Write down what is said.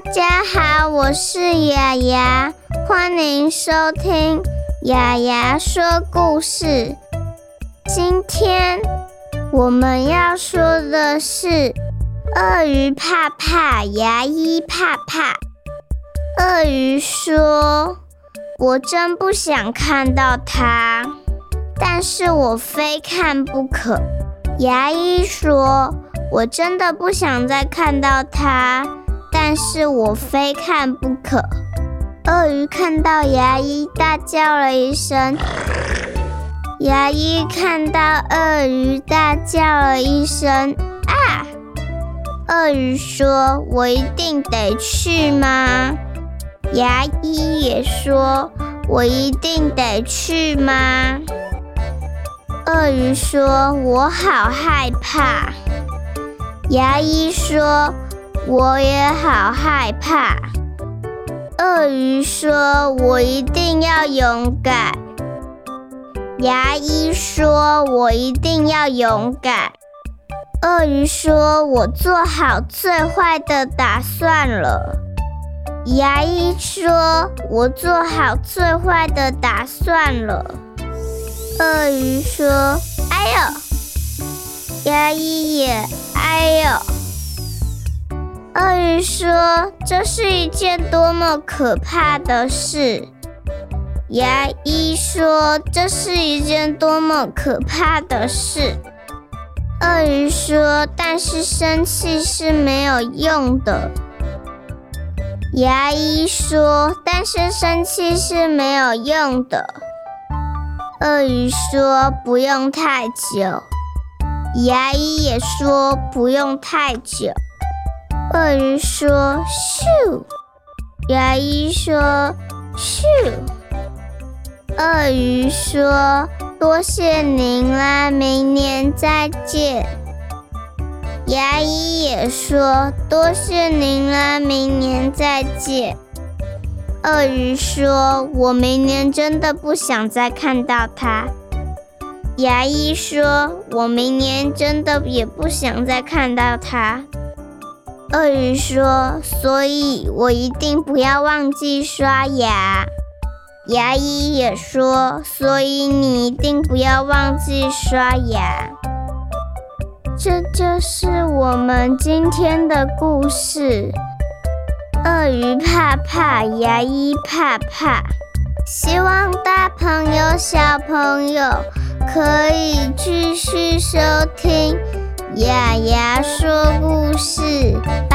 大家好，我是雅雅，欢迎收听雅雅说故事。今天我们要说的是鳄鱼怕怕，牙医怕怕。鳄鱼说：“我真不想看到它，但是我非看不可。”牙医说：“我真的不想再看到它，但是我非看不可。”鳄鱼看到牙医，大叫了一声。牙医看到鳄鱼，大叫了一声：“啊！”鳄鱼说：“我一定得去吗？”牙医也说：“我一定得去吗？”鳄鱼说：“我好害怕。”牙医说：“我也好害怕。”鳄鱼说：“我一定要勇敢。”牙医说：“我一定要勇敢。”鳄鱼说：“我做好最坏的打算了。”牙医说：“我做好最坏的打算了。”鳄鱼说：“哎呦！”牙医也：“哎呦！”鳄鱼说：“这是一件多么可怕的事！”牙医说：“这是一件多么可怕的事。”鳄鱼说：“但是生气是没有用的。”牙医说：“但是生气是没有用的。”鳄鱼说：“不用太久。”牙医也说：“不用太久。”鳄鱼说：“咻！”牙医说：“咻！”鳄鱼说：“多谢您啦，明年再见。”牙医也说：“多谢您啦，明年再见。”鳄鱼说：“我明年真的不想再看到它。”牙医说：“我明年真的也不想再看到它。”鳄鱼说：“所以我一定不要忘记刷牙。”牙医也说，所以你一定不要忘记刷牙。这就是我们今天的故事。鳄鱼怕怕，牙医怕怕。希望大朋友、小朋友可以继续收听雅雅说故事。